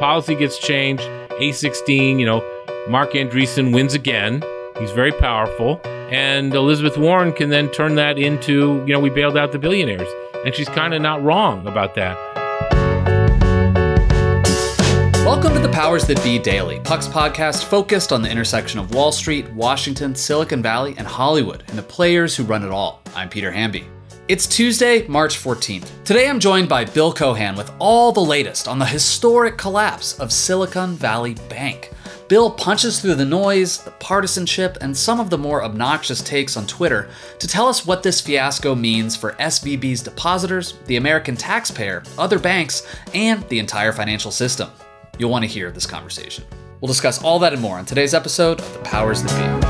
policy gets changed, A16, you know, Marc Andreessen wins again. He's very powerful. And Elizabeth Warren can then turn that into, you know, we bailed out the billionaires. And she's kind of not wrong about that. Welcome to the Powers That Be Daily, Puck's podcast focused on the intersection of Wall Street, Washington, Silicon Valley, and Hollywood, and the players who run it all. I'm Peter Hamby. It's Tuesday, March 14th. Today I'm joined by Bill Cohan with all the latest on the historic collapse of Silicon Valley Bank. Bill punches through the noise, the partisanship, and some of the more obnoxious takes on Twitter to tell us what this fiasco means for SVB's depositors, the American taxpayer, other banks, and the entire financial system. You'll want to hear this conversation. We'll discuss all that and more on today's episode of The Powers That Be.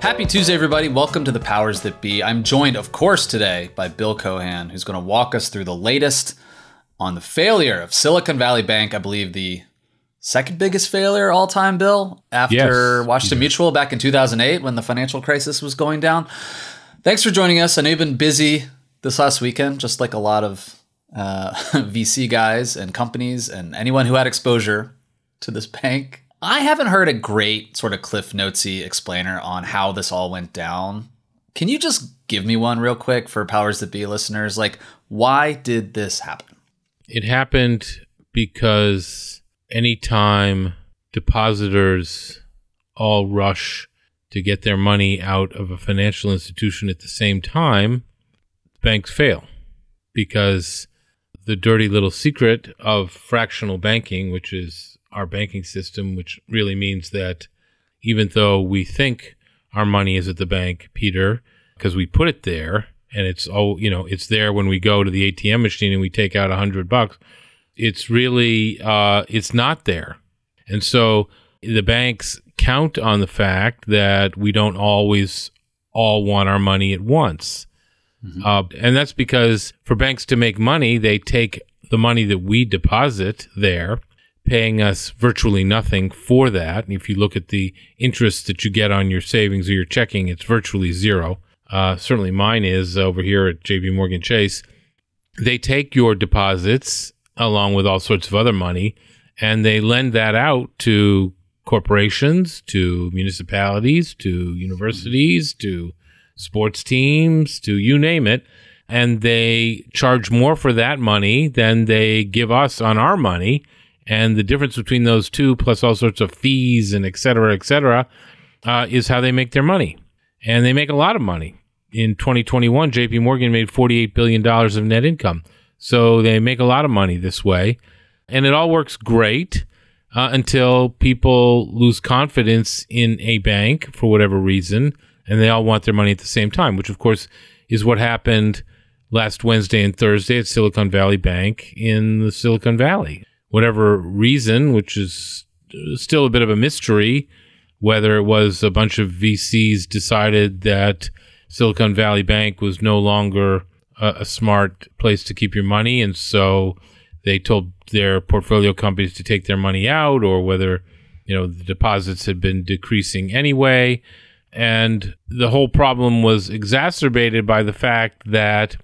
Happy Tuesday, everybody. Welcome to the Powers That Be. I'm joined, of course, today by Bill Cohan, who's going to walk us through the latest on the failure of Silicon Valley Bank. I believe the second biggest failure all time, Bill, after Yes. Washington Mutual back in 2008 when the financial crisis was going down. Thanks for joining us. I know you've been busy this last weekend, just like a lot of uh, VC guys and companies and anyone who had exposure to this bank. I haven't heard a great sort of Cliff Notesy explainer on how this all went down. Can you just give me one real quick for powers that be listeners? Like, why did this happen? It happened because anytime depositors all rush to get their money out of a financial institution at the same time, banks fail because the dirty little secret of fractional banking, which is our banking system, which really means that even though we think our money is at the bank, Peter, because we put it there and it's all, you know, it's there when we go to the ATM machine and we take out a hundred bucks. It's really, uh, it's not there. And so the banks count on the fact that we don't always all want our money at once. Uh, and that's because for banks to make money, they take the money that we deposit there, paying us virtually nothing for that. And if you look at the interest that you get on your savings or your checking, it's virtually zero. Uh, certainly mine is over here at JP Morgan Chase. They take your deposits along with all sorts of other money and they lend that out to corporations, to municipalities, to universities, to sports teams, to you name it. And they charge more for that money than they give us on our money. And the difference between those two, plus all sorts of fees and et cetera, et cetera, uh, is how they make their money. And they make a lot of money. In 2021, JP Morgan made $48 billion of net income. So they make a lot of money this way. And it all works great uh, until people lose confidence in a bank for whatever reason, and they all want their money at the same time, which of course is what happened last Wednesday and Thursday at Silicon Valley Bank in the Silicon Valley. Whatever reason, which is uh, still a bit of a mystery, whether it was a bunch of VCs decided that Silicon Valley Bank was no longer a, a smart place to keep your money, and so they told their portfolio companies to take their money out, or whether you know the deposits had been decreasing anyway. And the whole problem was exacerbated by the fact that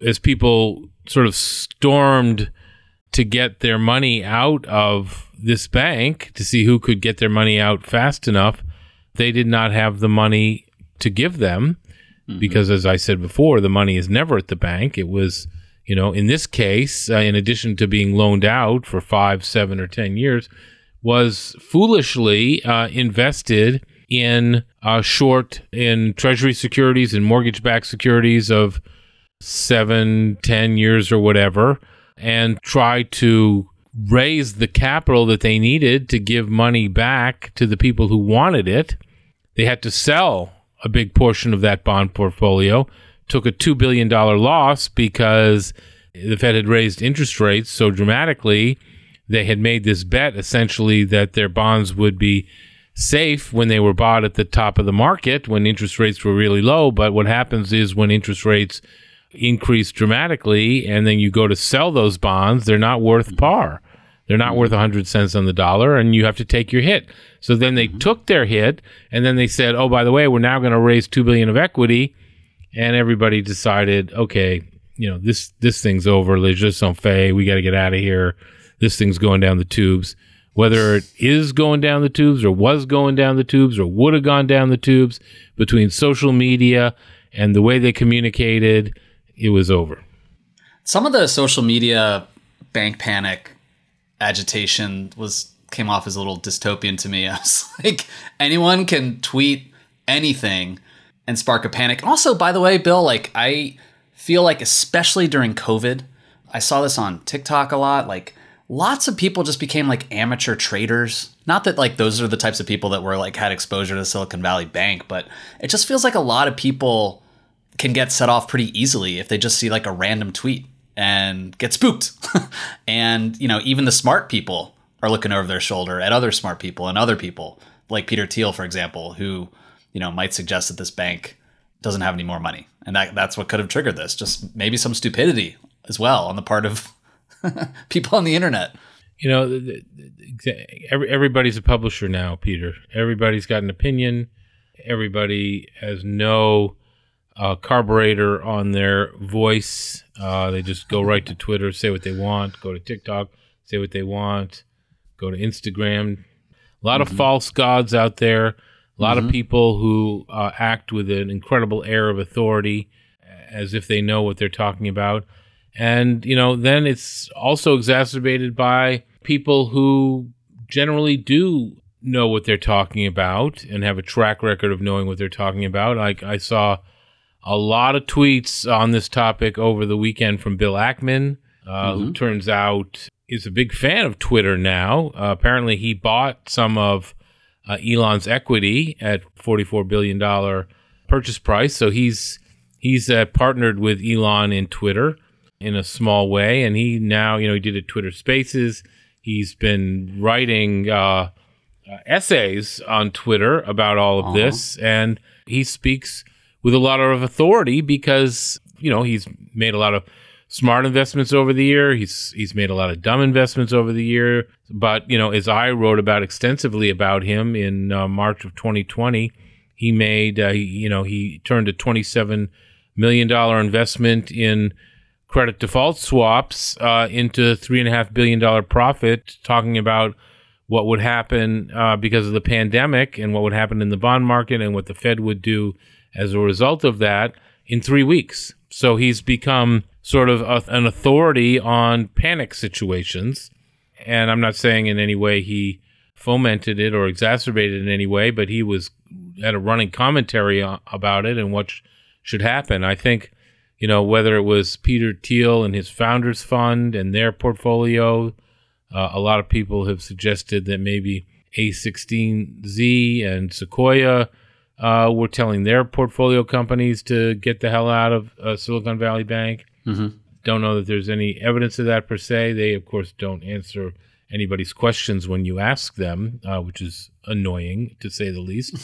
as people sort of stormed to get their money out of this bank to see who could get their money out fast enough, they did not have the money to give them because, as I said before, the money is never at the bank. It was, you know, in this case, uh, in addition to being loaned out for five, seven, or 10 years, was foolishly uh, invested in uh, short in treasury securities and mortgage backed securities of seven, ten years or whatever, and try to raise the capital that they needed to give money back to the people who wanted it. They had to sell a big portion of that bond portfolio, took a $2 billion loss because the Fed had raised interest rates so dramatically. They had made this bet essentially that their bonds would be safe when they were bought at the top of the market when interest rates were really low. But what happens is when interest rates increase dramatically and then you go to sell those bonds, they're not worth mm-hmm. par. They're not worth mm-hmm. 100 cents on the dollar and you have to take your hit. So then they mm-hmm. took their hit and then they said, "Oh, by the way, we're now going to raise 2 billion of equity." And everybody decided, "Okay, you know, this this thing's over. Les just don't fay. We got to get out of here. This thing's going down the tubes." Whether it is going down the tubes or was going down the tubes or would have gone down the tubes between social media and the way they communicated, it was over. Some of the social media bank panic agitation was came off as a little dystopian to me. I was like, anyone can tweet anything and spark a panic. Also, by the way, Bill, like I feel like especially during COVID, I saw this on TikTok a lot. Like lots of people just became like amateur traders. Not that like those are the types of people that were like had exposure to Silicon Valley Bank, but it just feels like a lot of people can get set off pretty easily if they just see like a random tweet and get spooked. and, you know, even the smart people are looking over their shoulder at other smart people and other people, like Peter Thiel, for example, who, you know, might suggest that this bank doesn't have any more money. And that, that's what could have triggered this. Just maybe some stupidity as well on the part of people on the internet. You know, every, everybody's a publisher now, Peter. Everybody's got an opinion. Everybody has no uh, carburetor on their voice. Uh, they just go right to Twitter, say what they want, go to TikTok, say what they want, go to Instagram. A lot mm-hmm. of false gods out there. A lot mm-hmm. of people who uh, act with an incredible air of authority as if they know what they're talking about. And, you know, then it's also exacerbated by people who generally do know what they're talking about and have a track record of knowing what they're talking about. Like I saw a lot of tweets on this topic over the weekend from Bill Ackman, uh, mm-hmm. who turns out is a big fan of Twitter now. Uh, apparently, he bought some of uh, Elon's equity at $44 billion purchase price. So he's he's uh, partnered with Elon in Twitter in a small way. And he now, you know, he did a Twitter Spaces. He's been writing uh, uh, essays on Twitter about all of uh-huh. this. And he speaks with a lot of authority because you know he's made a lot of smart investments over the year. He's he's made a lot of dumb investments over the year. But you know, as I wrote about extensively about him in uh, March of 2020, he made uh, you know he turned a 27 million dollar investment in credit default swaps uh, into three and a half billion dollar profit, talking about what would happen uh, because of the pandemic and what would happen in the bond market and what the Fed would do as a result of that in three weeks. So he's become sort of a, an authority on panic situations. And I'm not saying in any way he fomented it or exacerbated it in any way, but he was had a running commentary about it and what sh- should happen. I think, you know, whether it was Peter Thiel and his founders fund and their portfolio, uh, a lot of people have suggested that maybe A16Z and Sequoia uh, were telling their portfolio companies to get the hell out of uh, Silicon Valley Bank. Mm-hmm. Don't know that there's any evidence of that per se. They, of course, don't answer anybody's questions when you ask them, uh, which is annoying to say the least.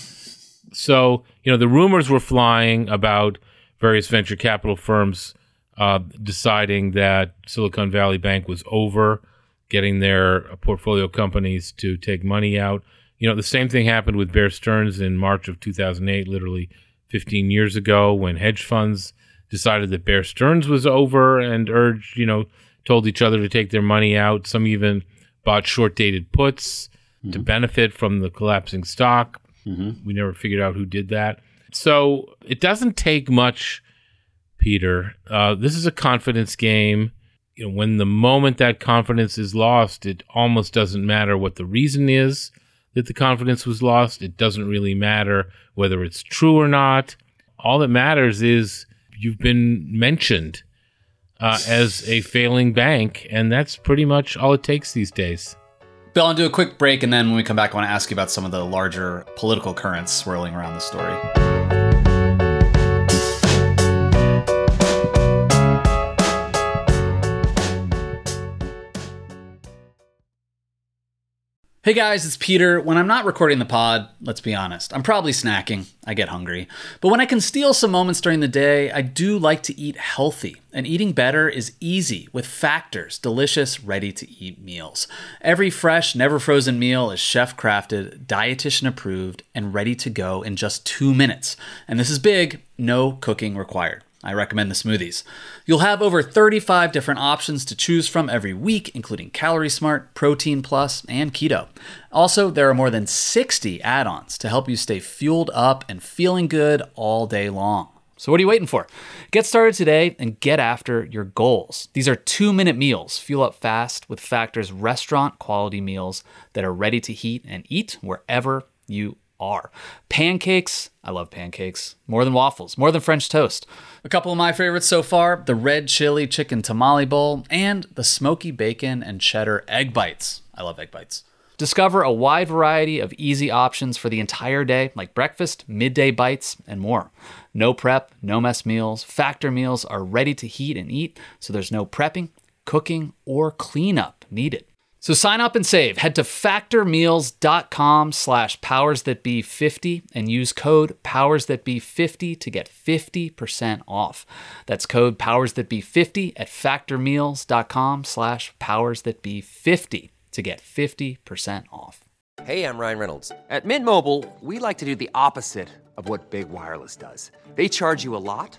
so, you know, the rumors were flying about various venture capital firms uh, deciding that Silicon Valley Bank was over, getting their portfolio companies to take money out. You know, the same thing happened with Bear Stearns in March of 2008, literally 15 years ago, when hedge funds decided that Bear Stearns was over and urged, you know, told each other to take their money out. Some even bought short dated puts mm-hmm. to benefit from the collapsing stock. Mm-hmm. We never figured out who did that. So it doesn't take much, Peter. Uh, this is a confidence game. You know, when the moment that confidence is lost, it almost doesn't matter what the reason is that the confidence was lost. It doesn't really matter whether it's true or not. All that matters is you've been mentioned. uh, as a failing bank, and that's pretty much all it takes these days. Bill, I'll do a quick break, and then when we come back, I want to ask you about some of the larger political currents swirling around the story. Hey guys, it's Peter. When I'm not recording the pod, let's be honest, I'm probably snacking. I get hungry. But when I can steal some moments during the day, I do like to eat healthy. And eating better is easy with Factor's delicious, ready to eat meals. Every fresh, never frozen meal is chef crafted, dietitian approved, and ready to go in just two minutes. And this is big no cooking required. I recommend the smoothies. You'll have over 35 different options to choose from every week, including Calorie Smart, Protein Plus, and Keto. Also, there are more than 60 add ons to help you stay fueled up and feeling good all day long. So, what are you waiting for? Get started today and get after your goals. These are two minute meals. Fuel up fast with Factor's restaurant quality meals that are ready to heat and eat wherever you are. Pancakes, I love pancakes, more than waffles, more than French toast. A couple of my favorites so far the red chili chicken tamale bowl and the smoky bacon and cheddar egg bites. I love egg bites. Discover a wide variety of easy options for the entire day, like breakfast, midday bites, and more. No prep, no mess meals. Factor meals are ready to heat and eat, so there's no prepping, cooking, or cleanup needed. So sign up and save. Head to factormeals.com slash powersthatbe50 and use code powersthatbe50 to get 50% off. That's code powersthatbe50 at factormeals.com slash powersthatbe50 to get 50% off. Hey, I'm Ryan Reynolds. At Mint Mobile, we like to do the opposite of what Big Wireless does. They charge you a lot,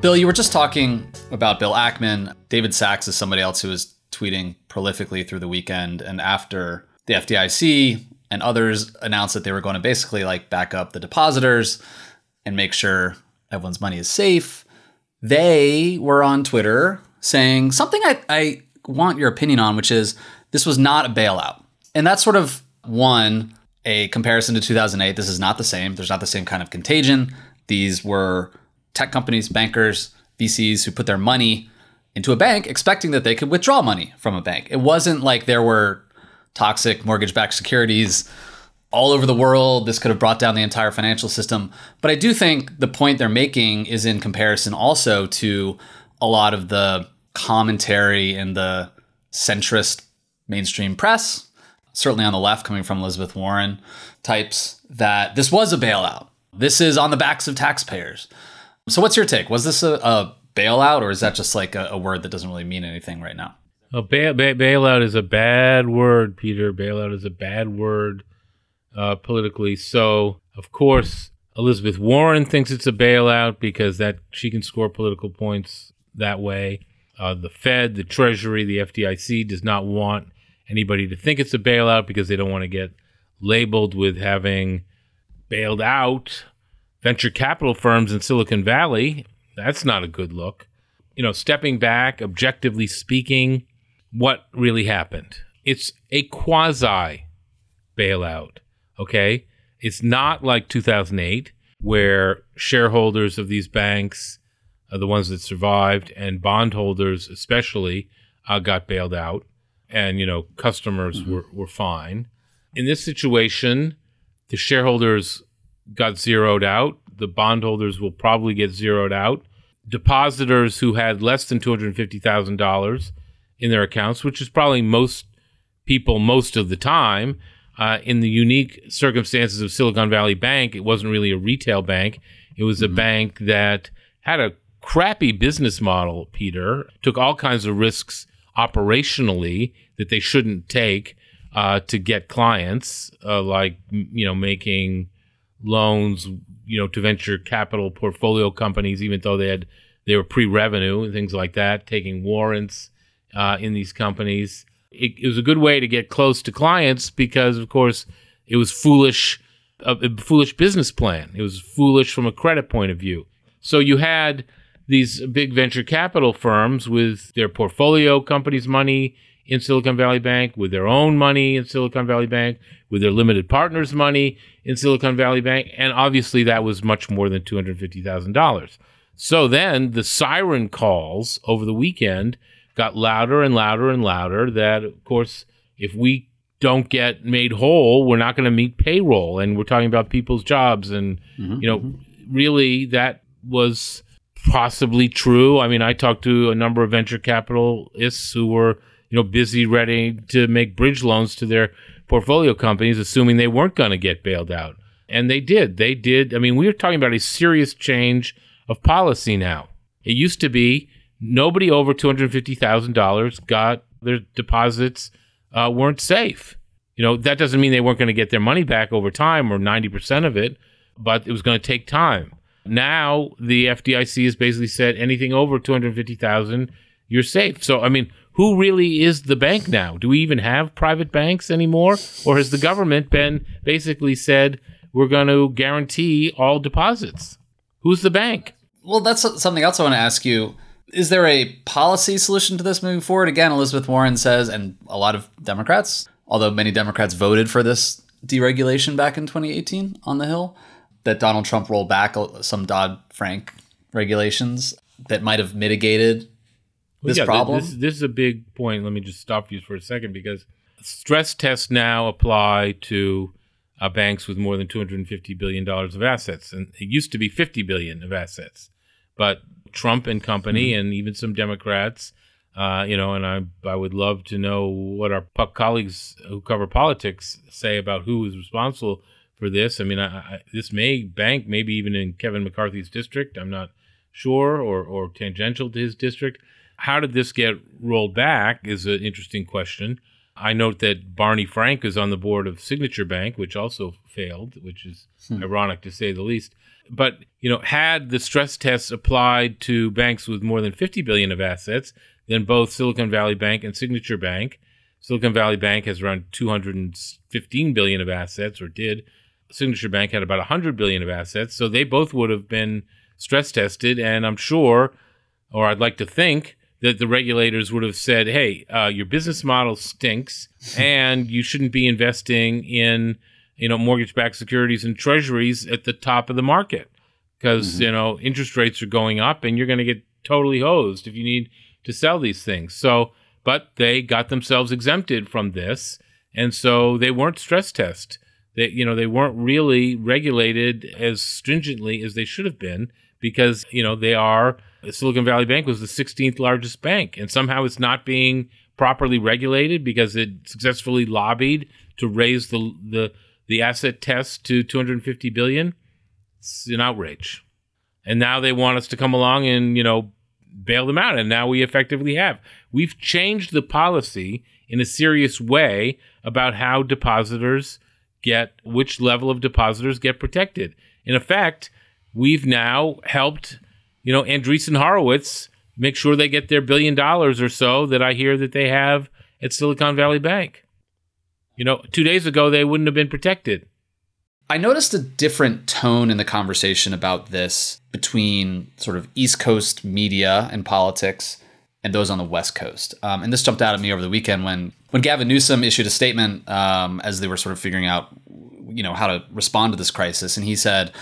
Bill, you were just talking about Bill Ackman. David Sacks is somebody else who was tweeting prolifically through the weekend. And after the FDIC and others announced that they were going to basically like back up the depositors and make sure everyone's money is safe, they were on Twitter saying something I, I want your opinion on, which is this was not a bailout. And that's sort of one, a comparison to 2008. This is not the same. There's not the same kind of contagion. These were tech companies, bankers, VCs who put their money into a bank expecting that they could withdraw money from a bank. It wasn't like there were toxic mortgage backed securities all over the world. This could have brought down the entire financial system. But I do think the point they're making is in comparison also to a lot of the commentary in the centrist mainstream press, certainly on the left, coming from Elizabeth Warren types, that this was a bailout. This is on the backs of taxpayers. So, what's your take? Was this a, a bailout, or is that just like a, a, word that doesn't really mean anything right now? A bail, bail, bailout is a bad word, Peter. Bailout is a bad word uh, politically. So, of course, Elizabeth Warren thinks it's a bailout because that she can score political points that way. Uh, the Fed, the Treasury, the FDIC does not want anybody to think it's a bailout because they don't want to get labeled with having bailed out venture capital firms in Silicon Valley. That's not a good look. You know, stepping back, objectively speaking, what really happened? It's a quasi bailout. Okay. It's not like 2008, where shareholders of these banks, uh, the ones that survived, and bondholders especially, uh, got bailed out, and you know customers mm-hmm. were, were fine. In this situation, the shareholders got zeroed out. The bondholders will probably get zeroed out. Depositors who had less than two hundred fifty thousand dollars in their accounts, which is probably most people most of the time. Uh, in the unique circumstances of Silicon Valley Bank, it wasn't really a retail bank. It was mm-hmm. a bank that had a crappy business model, Peter, took all kinds of risks operationally that they shouldn't take uh, to get clients, uh, like, you know, making loans, you know, to venture capital portfolio companies, even though they had they were pre-revenue and things like that, taking warrants uh, in these companies. It, it, was a good way to get close to clients because, of course, it was foolish, a, a foolish business plan. It was foolish from a credit point of view. So you had these big venture capital firms with their portfolio companies' money in Silicon Valley Bank, with their own money in Silicon Valley Bank, with their limited partners' money in Silicon Valley Bank, and obviously that was much more than $250,000. So then the siren calls over the weekend got louder and louder and louder that, of course, if we don't get made whole, we're not going to meet payroll. And we're talking about people's jobs. And, mm-hmm, you know, mm-hmm. really that was possibly true. I mean, I talked to a number of venture capitalists who were you know, busy ready to make bridge loans to their portfolio companies, assuming they weren't going to get bailed out. And they did. They did. I mean, we are talking about a serious change of policy now. It used to be nobody over $250,000 got their deposits uh, weren't safe. You know, that doesn't mean they weren't going to get their money back over time or 90% of it, but it was going to take time. Now the FDIC has basically said anything over 250,000 you're safe. So I mean, who really is the bank now? Do we even have private banks anymore? Or has the government been basically said we're going to guarantee all deposits? Who's the bank? Well, that's something else I want to ask you. Is there a policy solution to this moving forward? Again, Elizabeth Warren says, and a lot of Democrats, although many Democrats voted for this deregulation back in 2018 on the Hill, that Donald Trump rolled back some Dodd Frank regulations that might have mitigated this yeah, problem. This, this is a big point. Let me just stop you for a second because stress tests now apply to uh, banks with more than 250 billion dollars of assets, and it used to be 50 billion of assets. But Trump and company, mm-hmm. and even some Democrats, uh, you know, and I I would love to know what our colleagues who cover politics say about who is responsible for this. I mean, I, I, this may bank, maybe even in Kevin McCarthy's district. I'm not sure, or or tangential to his district. How did this get rolled back is an interesting question. I note that Barney Frank is on the board of Signature Bank, which also failed, which is hmm. ironic to say the least. But you know, had the stress tests applied to banks with more than 50 billion of assets, then both Silicon Valley Bank and Signature Bank, Silicon Valley Bank has around 215 billion of assets, or did. Signature Bank had about 100 billion of assets, so they both would have been stress tested, and I'm sure, or I'd like to think, that the regulators would have said, "Hey, uh, your business model stinks, and you shouldn't be investing in you know mortgage-backed securities and treasuries at the top of the market because mm-hmm. you know interest rates are going up, and you're going to get totally hosed if you need to sell these things." So, but they got themselves exempted from this, and so they weren't stress test. They you know they weren't really regulated as stringently as they should have been because you know they are Silicon Valley Bank was the 16th largest bank, and somehow it's not being properly regulated because it successfully lobbied to raise the the the asset test to 250 billion. It's an outrage, and now they want us to come along and you know bail them out, and now we effectively have. We've changed the policy in a serious way about how depositors get which level of depositors get protected. In effect, we've now helped you know, Andreessen Horowitz make sure they get their billion dollars or so that I hear that they have at Silicon Valley Bank. You know, two days ago, they wouldn't have been protected. I noticed a different tone in the conversation about this between sort of East Coast media and politics and those on the West Coast. Um, and this jumped out at me over the weekend when when Gavin Newsom issued a statement um, as they were sort of figuring out, you know, how to respond to this crisis, and he said,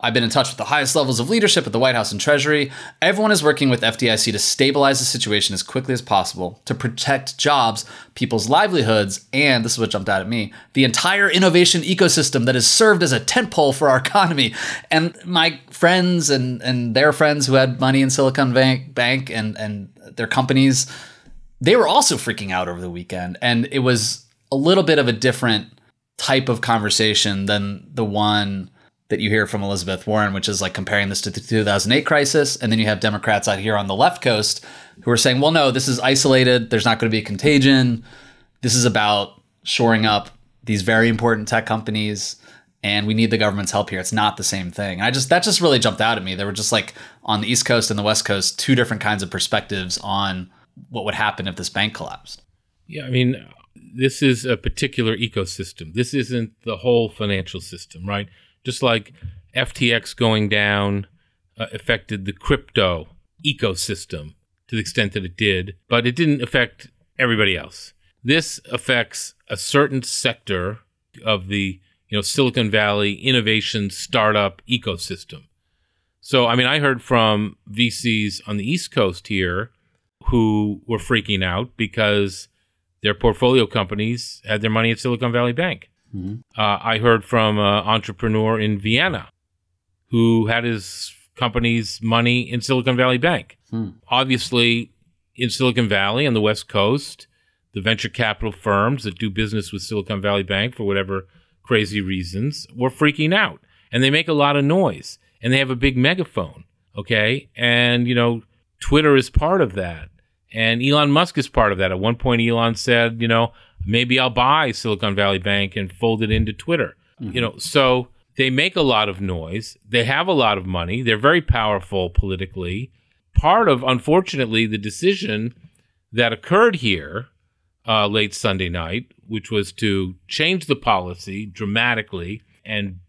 I've been in touch with the highest levels of leadership at the White House and Treasury. Everyone is working with FDIC to stabilize the situation as quickly as possible, to protect jobs, people's livelihoods, and this is what jumped out at me the entire innovation ecosystem that has served as a tentpole for our economy. And my friends and, and their friends who had money in Silicon Bank, Bank and, and their companies, they were also freaking out over the weekend. And it was a little bit of a different type of conversation than the one that you hear from Elizabeth Warren, which is like comparing this to the 2008 crisis. And then you have Democrats out here on the left coast who are saying, well, no, this is isolated. There's not going to be a contagion. This is about shoring up these very important tech companies and we need the government's help here. It's not the same thing. And I just that just really jumped out at me. There were just like on the East Coast and the West Coast two different kinds of perspectives on what would happen if this bank collapsed. Yeah, I mean, this is a particular ecosystem. This isn't the whole financial system, right? Just like FTX going down uh, affected the crypto ecosystem to the extent that it did, but it didn't affect everybody else. This affects a certain sector of the you know Silicon Valley innovation startup ecosystem. So I mean I heard from VCs on the East Coast here who were freaking out because their portfolio companies had their money at Silicon Valley Bank. Mm-hmm. Uh, I heard from an entrepreneur in Vienna who had his company's money in Silicon Valley Bank. Hmm. Obviously, in Silicon Valley and the West Coast, the venture capital firms that do business with Silicon Valley Bank for whatever crazy reasons were freaking out. And they make a lot of noise and they have a big megaphone. Okay. And, you know, Twitter is part of that. And Elon Musk is part of that. At one point, Elon said, you know, maybe I'll buy Silicon Valley Bank and fold it into Twitter. Mm-hmm. You know, so they make a lot of noise. They have a lot of money. They're very powerful politically. Part of, unfortunately, the decision that occurred here uh, late Sunday night, which was to change the policy dramatically and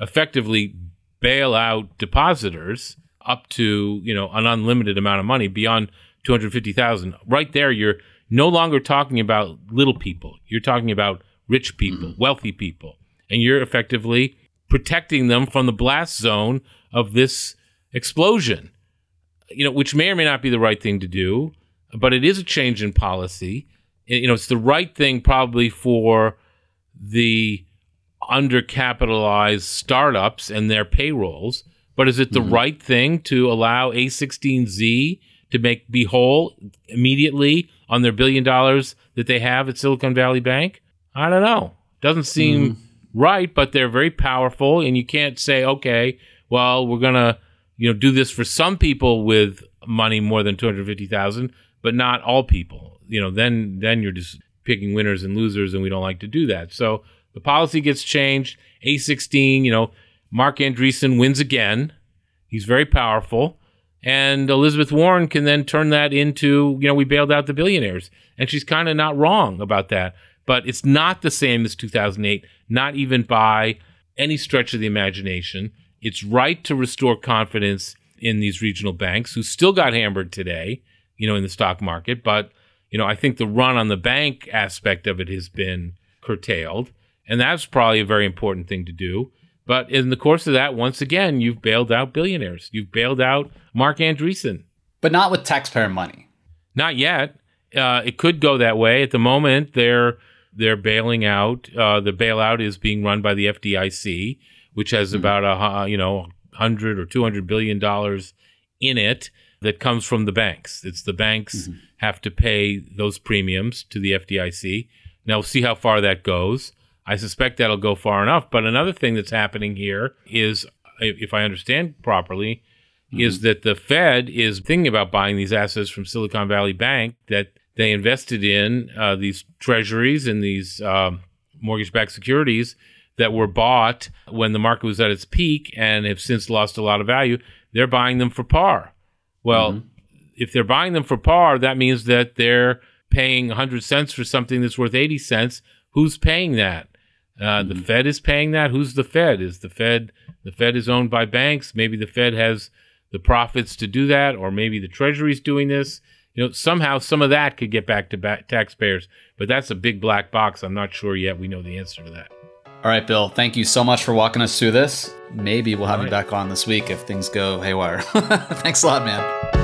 effectively bail out depositors up to you know an unlimited amount of money beyond 250,000. Right there you're no longer talking about little people. You're talking about rich people, mm-hmm. wealthy people. And you're effectively protecting them from the blast zone of this explosion. You know, which may or may not be the right thing to do, but it is a change in policy you know, it's the right thing probably for the undercapitalized startups and their payrolls, but is it the mm-hmm. right thing to allow A16Z to make be whole immediately on their billion dollars that they have at Silicon Valley Bank? I don't know. Doesn't seem mm-hmm. right, but they're very powerful, and you can't say, okay, well, we're gonna, you know, do this for some people with money more than two hundred fifty thousand, but not all people you know, then then you're just picking winners and losers, and we don't like to do that. So the policy gets changed. A16, you know, Marc Andreessen wins again. He's very powerful. And Elizabeth Warren can then turn that into, you know, we bailed out the billionaires. And she's kind of not wrong about that. But it's not the same as 2008, not even by any stretch of the imagination. It's right to restore confidence in these regional banks who still got hammered today, you know, in the stock market. But you know, I think the run on the bank aspect of it has been curtailed, and that's probably a very important thing to do. But in the course of that, once again, you've bailed out billionaires. You've bailed out Marc Andreessen. But not with taxpayer money. Not yet. Uh, it could go that way. At the moment, they're they're bailing out. Uh, the bailout is being run by the FDIC, which has mm-hmm. about a you know hundred or two hundred billion dollars in it that comes from the banks. It's the banks mm-hmm. have to pay those premiums to the FDIC. Now we'll see how far that goes. I suspect that'll go far enough. But another thing that's happening here is, if I understand properly, mm-hmm. is that the Fed is thinking about buying these assets from Silicon Valley Bank that they invested in uh, these treasuries and these um, mortgage-backed securities that were bought when the market was at its peak and have since lost a lot of value. They're buying them for par. Well, mm-hmm. if they're buying them for par, that means that they're paying 100 cents for something that's worth 80 cents. Who's paying that? Uh, mm-hmm. The Fed is paying that. Who's the Fed? Is the Fed the Fed is owned by banks? Maybe the Fed has the profits to do that, or maybe the Treasury's doing this. You know, somehow some of that could get back to back taxpayers, but that's a big black box. I'm not sure yet. We know the answer to that. All right, Bill. Thank you so much for walking us through this. Maybe we'll have right. you back on this week if things go haywire. Thanks a lot, man.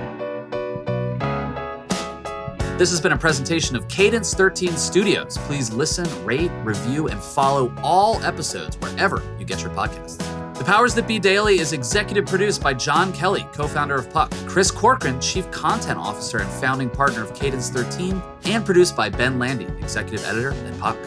This has been a presentation of Cadence 13 Studios. Please listen, rate, review, and follow all episodes wherever you get your podcasts. The Powers That Be Daily is executive produced by John Kelly, co founder of Puck, Chris Corcoran, chief content officer and founding partner of Cadence 13, and produced by Ben Landy, executive editor at Puck.